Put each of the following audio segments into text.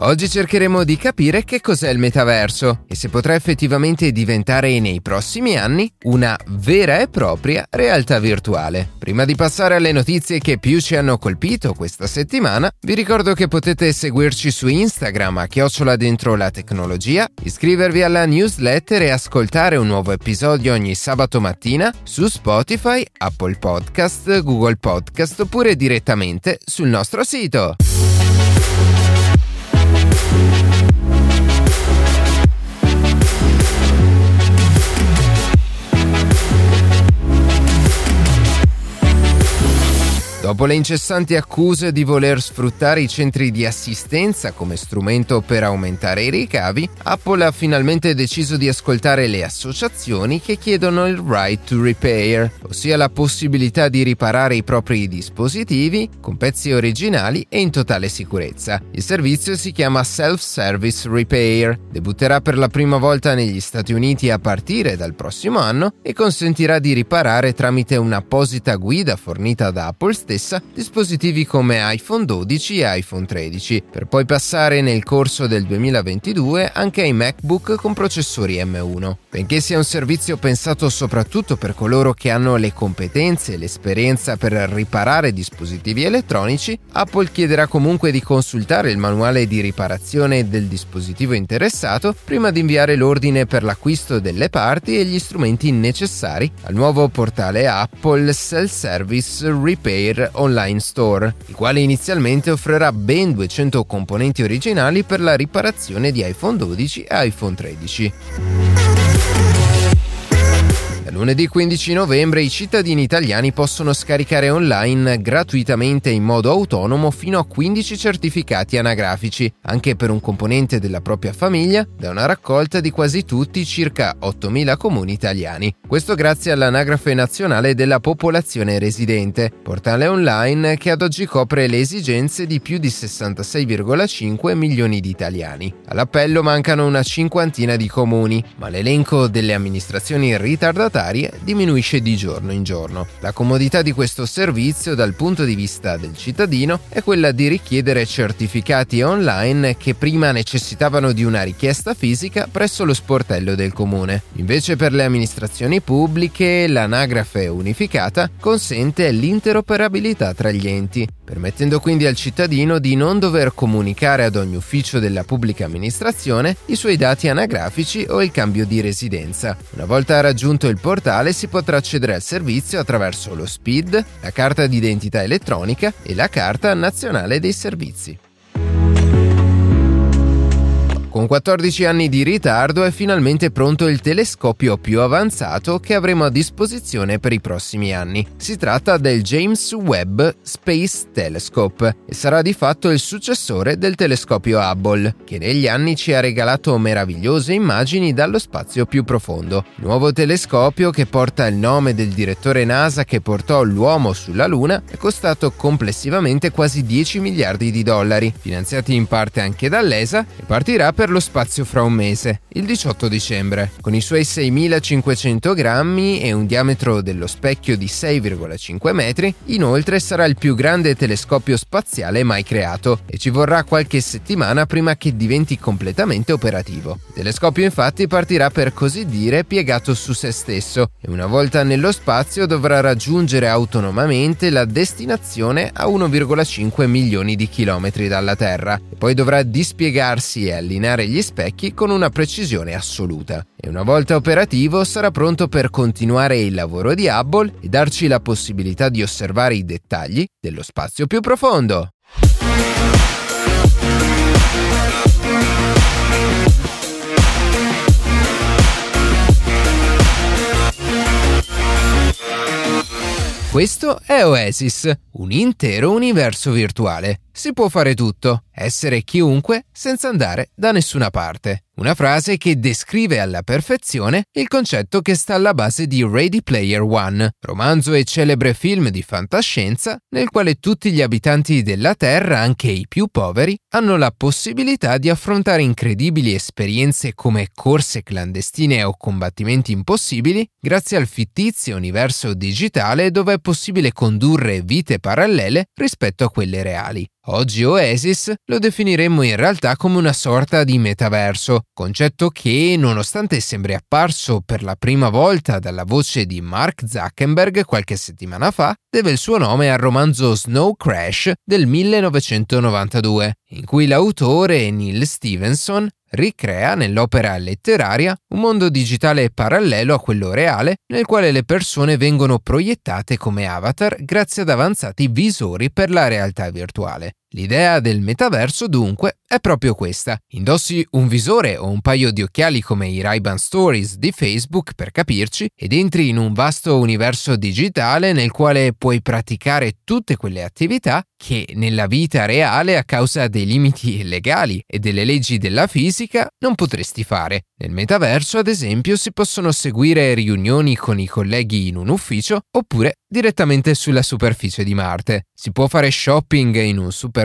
Oggi cercheremo di capire che cos'è il metaverso e se potrà effettivamente diventare nei prossimi anni una vera e propria realtà virtuale. Prima di passare alle notizie che più ci hanno colpito questa settimana, vi ricordo che potete seguirci su Instagram a chiocciola dentro la tecnologia, iscrivervi alla newsletter e ascoltare un nuovo episodio ogni sabato mattina su Spotify, Apple Podcast, Google Podcast oppure direttamente sul nostro sito. Dopo le incessanti accuse di voler sfruttare i centri di assistenza come strumento per aumentare i ricavi, Apple ha finalmente deciso di ascoltare le associazioni che chiedono il right to repair, ossia la possibilità di riparare i propri dispositivi con pezzi originali e in totale sicurezza. Il servizio si chiama Self-Service Repair, debutterà per la prima volta negli Stati Uniti a partire dal prossimo anno e consentirà di riparare tramite un'apposita guida fornita da Apple stessa stessa dispositivi come iPhone 12 e iPhone 13, per poi passare nel corso del 2022 anche ai MacBook con processori M1. Benché sia un servizio pensato soprattutto per coloro che hanno le competenze e l'esperienza per riparare dispositivi elettronici, Apple chiederà comunque di consultare il manuale di riparazione del dispositivo interessato prima di inviare l'ordine per l'acquisto delle parti e gli strumenti necessari al nuovo portale Apple Self Service Repair Online Store, il quale inizialmente offrirà ben 200 componenti originali per la riparazione di iPhone 12 e iPhone 13. Da lunedì 15 novembre i cittadini italiani possono scaricare online gratuitamente in modo autonomo fino a 15 certificati anagrafici, anche per un componente della propria famiglia, da una raccolta di quasi tutti circa 8.000 comuni italiani. Questo grazie all'Anagrafe Nazionale della Popolazione Residente, portale online che ad oggi copre le esigenze di più di 66,5 milioni di italiani. All'appello mancano una cinquantina di comuni, ma l'elenco delle amministrazioni ritardate volontarie diminuisce di giorno in giorno. La comodità di questo servizio dal punto di vista del cittadino è quella di richiedere certificati online che prima necessitavano di una richiesta fisica presso lo sportello del comune. Invece per le amministrazioni pubbliche l'anagrafe unificata consente l'interoperabilità tra gli enti, permettendo quindi al cittadino di non dover comunicare ad ogni ufficio della pubblica amministrazione i suoi dati anagrafici o il cambio di residenza. Una volta raggiunto il portale si potrà accedere al servizio attraverso lo SPID, la carta d'identità elettronica e la carta nazionale dei servizi. Con 14 anni di ritardo è finalmente pronto il telescopio più avanzato che avremo a disposizione per i prossimi anni. Si tratta del James Webb Space Telescope e sarà di fatto il successore del telescopio Hubble, che negli anni ci ha regalato meravigliose immagini dallo spazio più profondo. Il nuovo telescopio, che porta il nome del direttore NASA che portò l'uomo sulla Luna, è costato complessivamente quasi 10 miliardi di dollari, finanziati in parte anche dall'ESA, e partirà per per lo spazio fra un mese, il 18 dicembre. Con i suoi 6500 grammi e un diametro dello specchio di 6,5 metri, inoltre sarà il più grande telescopio spaziale mai creato e ci vorrà qualche settimana prima che diventi completamente operativo. Il telescopio infatti partirà per così dire piegato su se stesso e una volta nello spazio dovrà raggiungere autonomamente la destinazione a 1,5 milioni di chilometri dalla Terra e poi dovrà dispiegarsi e allineare allineare gli specchi con una precisione assoluta e una volta operativo sarà pronto per continuare il lavoro di Hubble e darci la possibilità di osservare i dettagli dello spazio più profondo. Questo è Oasis, un intero universo virtuale. Si può fare tutto essere chiunque senza andare da nessuna parte. Una frase che descrive alla perfezione il concetto che sta alla base di Ready Player One, romanzo e celebre film di fantascienza nel quale tutti gli abitanti della Terra, anche i più poveri, hanno la possibilità di affrontare incredibili esperienze come corse clandestine o combattimenti impossibili grazie al fittizio universo digitale dove è possibile condurre vite parallele rispetto a quelle reali. Oggi Oasis lo definiremmo in realtà come una sorta di metaverso, concetto che, nonostante sembri apparso per la prima volta dalla voce di Mark Zuckerberg qualche settimana fa, deve il suo nome al romanzo Snow Crash del 1992, in cui l'autore Neil Stevenson ricrea nell'opera letteraria un mondo digitale parallelo a quello reale nel quale le persone vengono proiettate come avatar grazie ad avanzati visori per la realtà virtuale. L'idea del metaverso dunque è proprio questa. Indossi un visore o un paio di occhiali come i Ray-Ban Stories di Facebook per capirci ed entri in un vasto universo digitale nel quale puoi praticare tutte quelle attività che nella vita reale a causa dei limiti legali e delle leggi della fisica non potresti fare. Nel metaverso, ad esempio, si possono seguire riunioni con i colleghi in un ufficio oppure direttamente sulla superficie di Marte. Si può fare shopping in un supermercato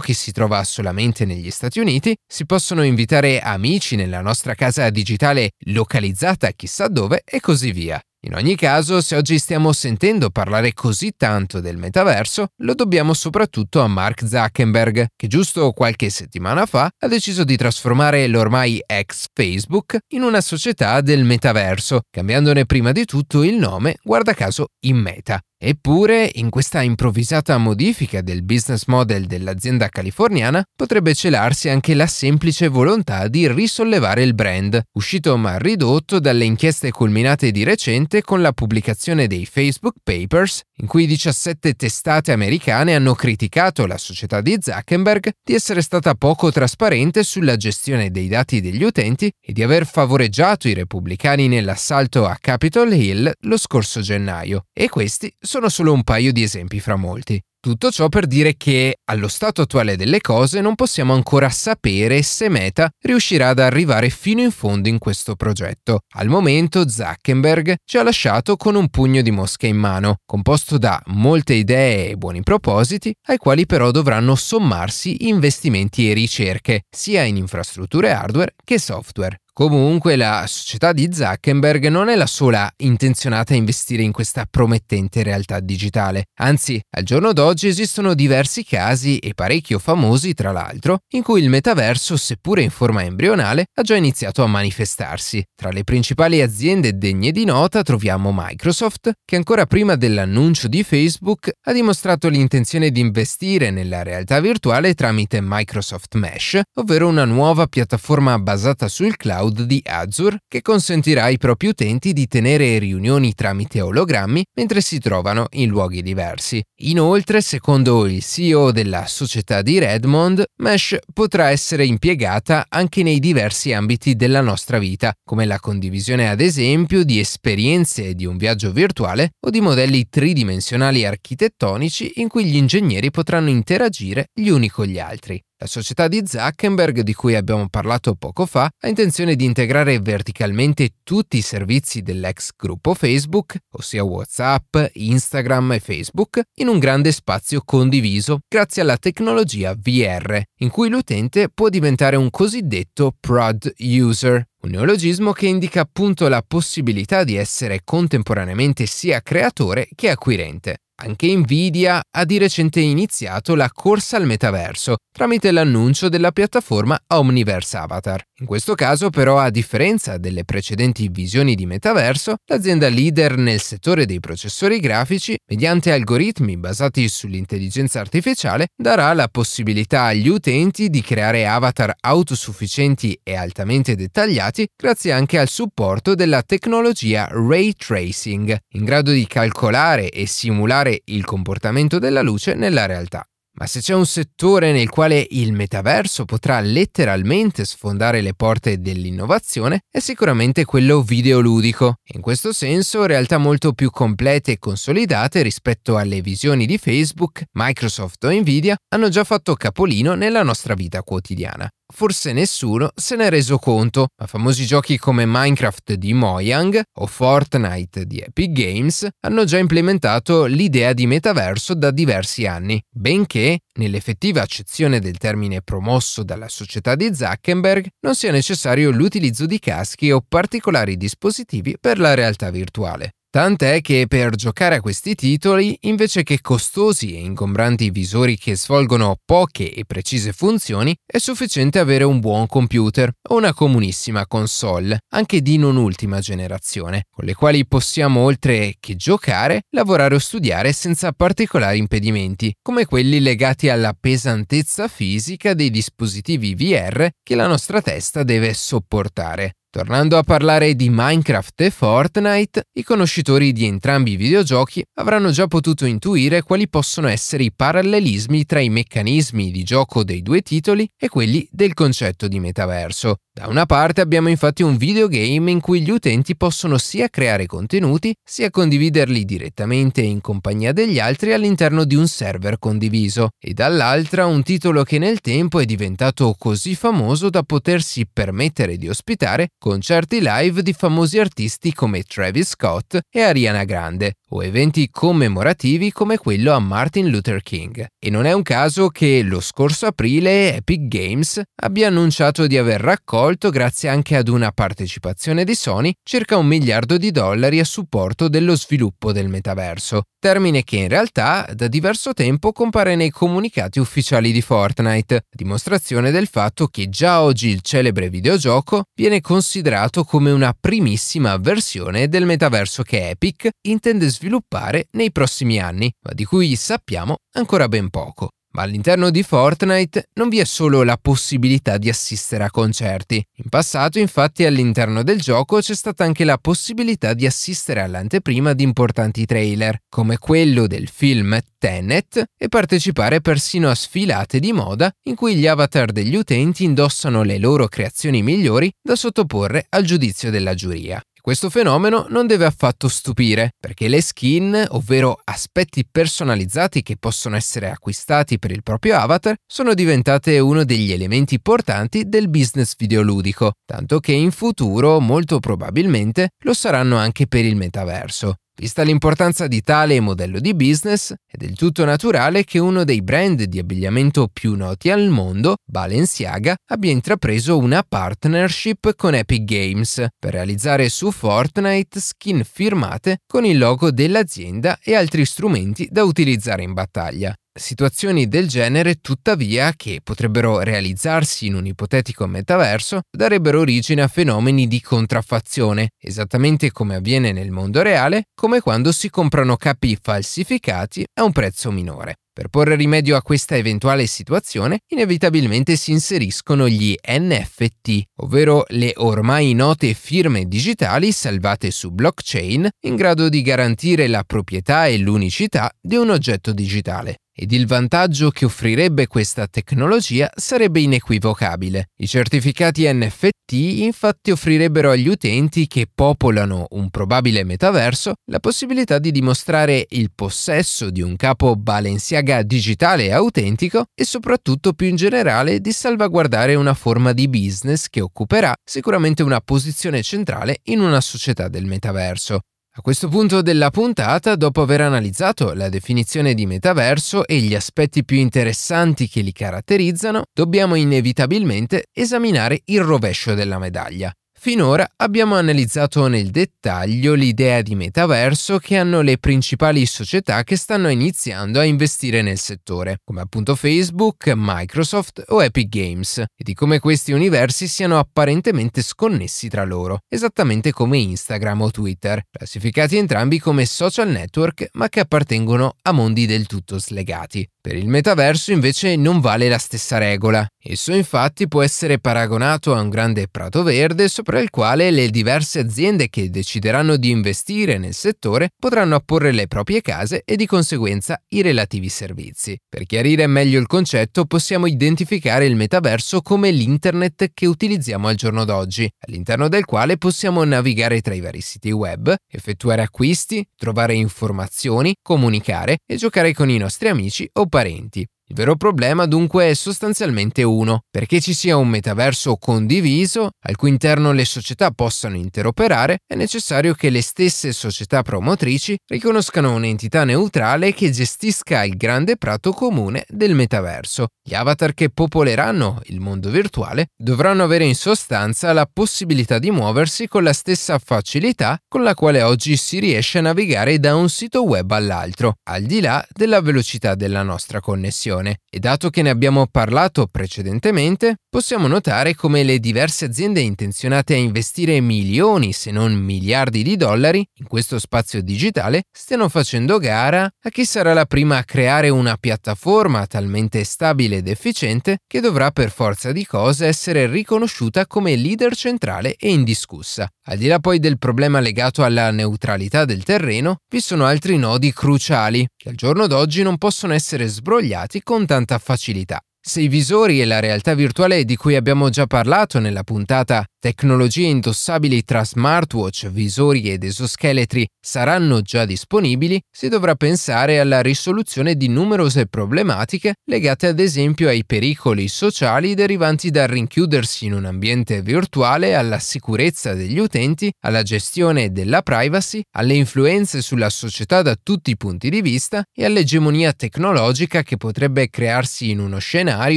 che si trova solamente negli Stati Uniti, si possono invitare amici nella nostra casa digitale localizzata chissà dove e così via. In ogni caso, se oggi stiamo sentendo parlare così tanto del metaverso, lo dobbiamo soprattutto a Mark Zuckerberg, che giusto qualche settimana fa ha deciso di trasformare l'ormai ex Facebook in una società del metaverso, cambiandone prima di tutto il nome, guarda caso, in Meta. Eppure, in questa improvvisata modifica del business model dell'azienda californiana potrebbe celarsi anche la semplice volontà di risollevare il brand, uscito ma ridotto dalle inchieste culminate di recente con la pubblicazione dei Facebook Papers, in cui 17 testate americane hanno criticato la società di Zuckerberg di essere stata poco trasparente sulla gestione dei dati degli utenti e di aver favoreggiato i repubblicani nell'assalto a Capitol Hill lo scorso gennaio. E questi sono solo un paio di esempi fra molti. Tutto ciò per dire che, allo stato attuale delle cose, non possiamo ancora sapere se Meta riuscirà ad arrivare fino in fondo in questo progetto. Al momento Zuckerberg ci ha lasciato con un pugno di mosche in mano, composto da molte idee e buoni propositi, ai quali però dovranno sommarsi investimenti e ricerche, sia in infrastrutture hardware che software. Comunque la società di Zuckerberg non è la sola intenzionata a investire in questa promettente realtà digitale, anzi al giorno d'oggi esistono diversi casi e parecchio famosi tra l'altro in cui il metaverso, seppure in forma embrionale, ha già iniziato a manifestarsi. Tra le principali aziende degne di nota troviamo Microsoft, che ancora prima dell'annuncio di Facebook ha dimostrato l'intenzione di investire nella realtà virtuale tramite Microsoft Mesh, ovvero una nuova piattaforma basata sul cloud cloud di Azure che consentirà ai propri utenti di tenere riunioni tramite ologrammi mentre si trovano in luoghi diversi. Inoltre, secondo il CEO della società di Redmond, Mesh potrà essere impiegata anche nei diversi ambiti della nostra vita, come la condivisione ad esempio di esperienze di un viaggio virtuale o di modelli tridimensionali architettonici in cui gli ingegneri potranno interagire gli uni con gli altri. La società di Zuckerberg, di cui abbiamo parlato poco fa, ha intenzione di integrare verticalmente tutti i servizi dell'ex gruppo Facebook, ossia WhatsApp, Instagram e Facebook, in un grande spazio condiviso grazie alla tecnologia VR, in cui l'utente può diventare un cosiddetto prod user, un neologismo che indica appunto la possibilità di essere contemporaneamente sia creatore che acquirente. Anche Nvidia ha di recente iniziato la corsa al metaverso tramite l'annuncio della piattaforma Omniverse Avatar. In questo caso però, a differenza delle precedenti visioni di metaverso, l'azienda leader nel settore dei processori grafici, mediante algoritmi basati sull'intelligenza artificiale, darà la possibilità agli utenti di creare avatar autosufficienti e altamente dettagliati grazie anche al supporto della tecnologia ray tracing, in grado di calcolare e simulare il comportamento della luce nella realtà. Ma se c'è un settore nel quale il metaverso potrà letteralmente sfondare le porte dell'innovazione, è sicuramente quello videoludico. In questo senso, realtà molto più complete e consolidate rispetto alle visioni di Facebook, Microsoft o Nvidia hanno già fatto capolino nella nostra vita quotidiana forse nessuno se n'è reso conto, ma famosi giochi come Minecraft di Mojang o Fortnite di Epic Games hanno già implementato l'idea di metaverso da diversi anni, benché, nell'effettiva accezione del termine promosso dalla società di Zuckerberg, non sia necessario l'utilizzo di caschi o particolari dispositivi per la realtà virtuale. Tant'è che per giocare a questi titoli, invece che costosi e ingombranti visori che svolgono poche e precise funzioni, è sufficiente avere un buon computer o una comunissima console, anche di non ultima generazione, con le quali possiamo oltre che giocare, lavorare o studiare senza particolari impedimenti, come quelli legati alla pesantezza fisica dei dispositivi VR che la nostra testa deve sopportare. Tornando a parlare di Minecraft e Fortnite, i conoscitori di entrambi i videogiochi avranno già potuto intuire quali possono essere i parallelismi tra i meccanismi di gioco dei due titoli e quelli del concetto di metaverso. Da una parte abbiamo infatti un videogame in cui gli utenti possono sia creare contenuti, sia condividerli direttamente in compagnia degli altri all'interno di un server condiviso, e dall'altra un titolo che nel tempo è diventato così famoso da potersi permettere di ospitare concerti live di famosi artisti come Travis Scott e Ariana Grande, o eventi commemorativi come quello a Martin Luther King. E non è un caso che lo scorso aprile Epic Games abbia annunciato di aver raccolto, grazie anche ad una partecipazione di Sony, circa un miliardo di dollari a supporto dello sviluppo del metaverso, termine che in realtà da diverso tempo compare nei comunicati ufficiali di Fortnite, dimostrazione del fatto che già oggi il celebre videogioco viene considerato come una primissima versione del metaverso che Epic intende sviluppare sviluppare nei prossimi anni, ma di cui sappiamo ancora ben poco. Ma all'interno di Fortnite non vi è solo la possibilità di assistere a concerti. In passato, infatti, all'interno del gioco c'è stata anche la possibilità di assistere all'anteprima di importanti trailer, come quello del film Tenet, e partecipare persino a sfilate di moda in cui gli avatar degli utenti indossano le loro creazioni migliori da sottoporre al giudizio della giuria. Questo fenomeno non deve affatto stupire, perché le skin, ovvero aspetti personalizzati che possono essere acquistati per il proprio avatar, sono diventate uno degli elementi portanti del business videoludico, tanto che in futuro molto probabilmente lo saranno anche per il metaverso. Vista l'importanza di tale modello di business, è del tutto naturale che uno dei brand di abbigliamento più noti al mondo, Balenciaga, abbia intrapreso una partnership con Epic Games per realizzare su Fortnite skin firmate con il logo dell'azienda e altri strumenti da utilizzare in battaglia. Situazioni del genere, tuttavia, che potrebbero realizzarsi in un ipotetico metaverso, darebbero origine a fenomeni di contraffazione, esattamente come avviene nel mondo reale, come quando si comprano capi falsificati a un prezzo minore. Per porre rimedio a questa eventuale situazione, inevitabilmente si inseriscono gli NFT, ovvero le ormai note firme digitali salvate su blockchain in grado di garantire la proprietà e l'unicità di un oggetto digitale ed il vantaggio che offrirebbe questa tecnologia sarebbe inequivocabile. I certificati NFT infatti offrirebbero agli utenti che popolano un probabile metaverso la possibilità di dimostrare il possesso di un capo Balenciaga digitale autentico e soprattutto più in generale di salvaguardare una forma di business che occuperà sicuramente una posizione centrale in una società del metaverso. A questo punto della puntata, dopo aver analizzato la definizione di metaverso e gli aspetti più interessanti che li caratterizzano, dobbiamo inevitabilmente esaminare il rovescio della medaglia, Finora abbiamo analizzato nel dettaglio l'idea di metaverso che hanno le principali società che stanno iniziando a investire nel settore, come appunto Facebook, Microsoft o Epic Games, e di come questi universi siano apparentemente sconnessi tra loro, esattamente come Instagram o Twitter, classificati entrambi come social network ma che appartengono a mondi del tutto slegati. Per il metaverso invece non vale la stessa regola. Esso infatti può essere paragonato a un grande prato verde sopra il quale le diverse aziende che decideranno di investire nel settore potranno apporre le proprie case e di conseguenza i relativi servizi. Per chiarire meglio il concetto possiamo identificare il metaverso come l'internet che utilizziamo al giorno d'oggi, all'interno del quale possiamo navigare tra i vari siti web, effettuare acquisti, trovare informazioni, comunicare e giocare con i nostri amici o parenti. Il vero problema dunque è sostanzialmente uno, perché ci sia un metaverso condiviso al cui interno le società possano interoperare, è necessario che le stesse società promotrici riconoscano un'entità neutrale che gestisca il grande prato comune del metaverso. Gli avatar che popoleranno il mondo virtuale dovranno avere in sostanza la possibilità di muoversi con la stessa facilità con la quale oggi si riesce a navigare da un sito web all'altro, al di là della velocità della nostra connessione situazione e dato che ne abbiamo parlato precedentemente, possiamo notare come le diverse aziende intenzionate a investire milioni se non miliardi di dollari in questo spazio digitale stiano facendo gara a chi sarà la prima a creare una piattaforma talmente stabile ed efficiente che dovrà per forza di cose essere riconosciuta come leader centrale e indiscussa. Al di là poi del problema legato alla neutralità del terreno, vi sono altri nodi cruciali che al giorno d'oggi non possono essere sbrogliati con tanta facilità. Se i visori e la realtà virtuale di cui abbiamo già parlato nella puntata Tecnologie indossabili tra smartwatch, visori ed esoscheletri saranno già disponibili, si dovrà pensare alla risoluzione di numerose problematiche legate ad esempio ai pericoli sociali derivanti dal rinchiudersi in un ambiente virtuale, alla sicurezza degli utenti, alla gestione della privacy, alle influenze sulla società da tutti i punti di vista e all'egemonia tecnologica che potrebbe crearsi in uno scenario,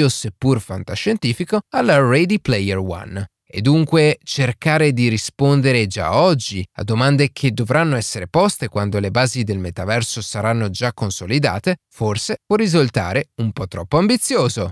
seppur fantascientifico, alla Ready Player One e dunque cercare di rispondere già oggi a domande che dovranno essere poste quando le basi del metaverso saranno già consolidate, forse può risultare un po' troppo ambizioso.